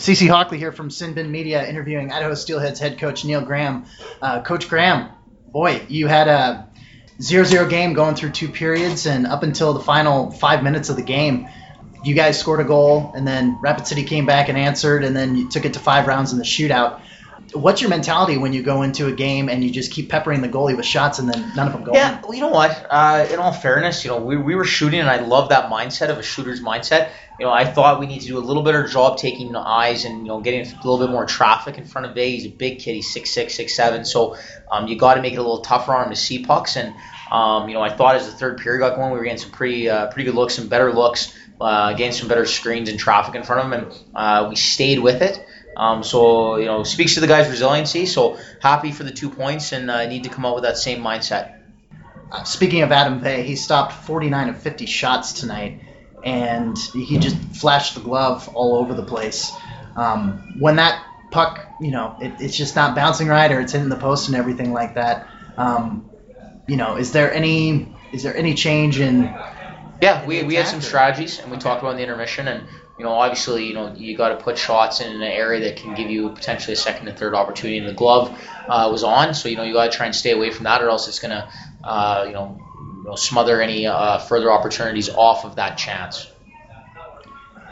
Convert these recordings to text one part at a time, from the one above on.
CC Hockley here from Sinbin Media, interviewing Idaho Steelheads head coach Neil Graham. Uh, coach Graham, boy, you had a 0-0 game going through two periods, and up until the final five minutes of the game, you guys scored a goal, and then Rapid City came back and answered, and then you took it to five rounds in the shootout. What's your mentality when you go into a game and you just keep peppering the goalie with shots and then none of them go Yeah, in? well, you know what? Uh, in all fairness, you know, we, we were shooting, and I love that mindset of a shooter's mindset. You know, I thought we need to do a little better job taking the eyes and you know getting a little bit more traffic in front of Vay. He's a big kid. He's six six, six seven. So um, you got to make it a little tougher on him to see pucks. And um, you know, I thought as the third period got going, we were getting some pretty uh, pretty good looks, some better looks, uh, getting some better screens and traffic in front of him, and uh, we stayed with it. Um, so you know, speaks to the guy's resiliency. So happy for the two points, and uh, need to come out with that same mindset. Speaking of Adam Vay, he stopped 49 of 50 shots tonight, and he just flashed the glove all over the place. Um, when that puck, you know, it, it's just not bouncing right, or it's hitting the post and everything like that. Um, you know, is there any is there any change in? Yeah, we, we had some strategies, and we talked about in the intermission, and you know, obviously, you know, you got to put shots in an area that can give you potentially a second and third opportunity. And the glove uh, was on, so you know, you got to try and stay away from that, or else it's gonna, uh, you know, you know, smother any uh, further opportunities off of that chance.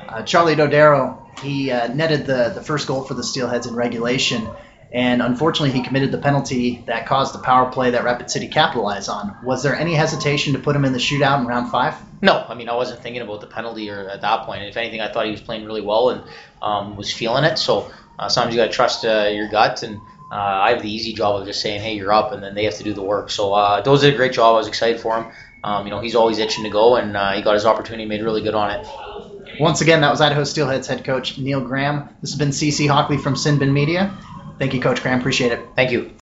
Uh, Charlie Dodero, he uh, netted the, the first goal for the Steelheads in regulation, and unfortunately, he committed the penalty that caused the power play that Rapid City capitalized on. Was there any hesitation to put him in the shootout in round five? No, I mean, I wasn't thinking about the penalty or at that point. If anything, I thought he was playing really well and um, was feeling it. So uh, sometimes you got to trust uh, your gut. And uh, I have the easy job of just saying, hey, you're up, and then they have to do the work. So uh, those did a great job. I was excited for him. Um, you know, he's always itching to go, and uh, he got his opportunity, made really good on it. Once again, that was Idaho Steelheads head coach Neil Graham. This has been CC Hockley from Sinbin Media. Thank you, Coach Graham. Appreciate it. Thank you.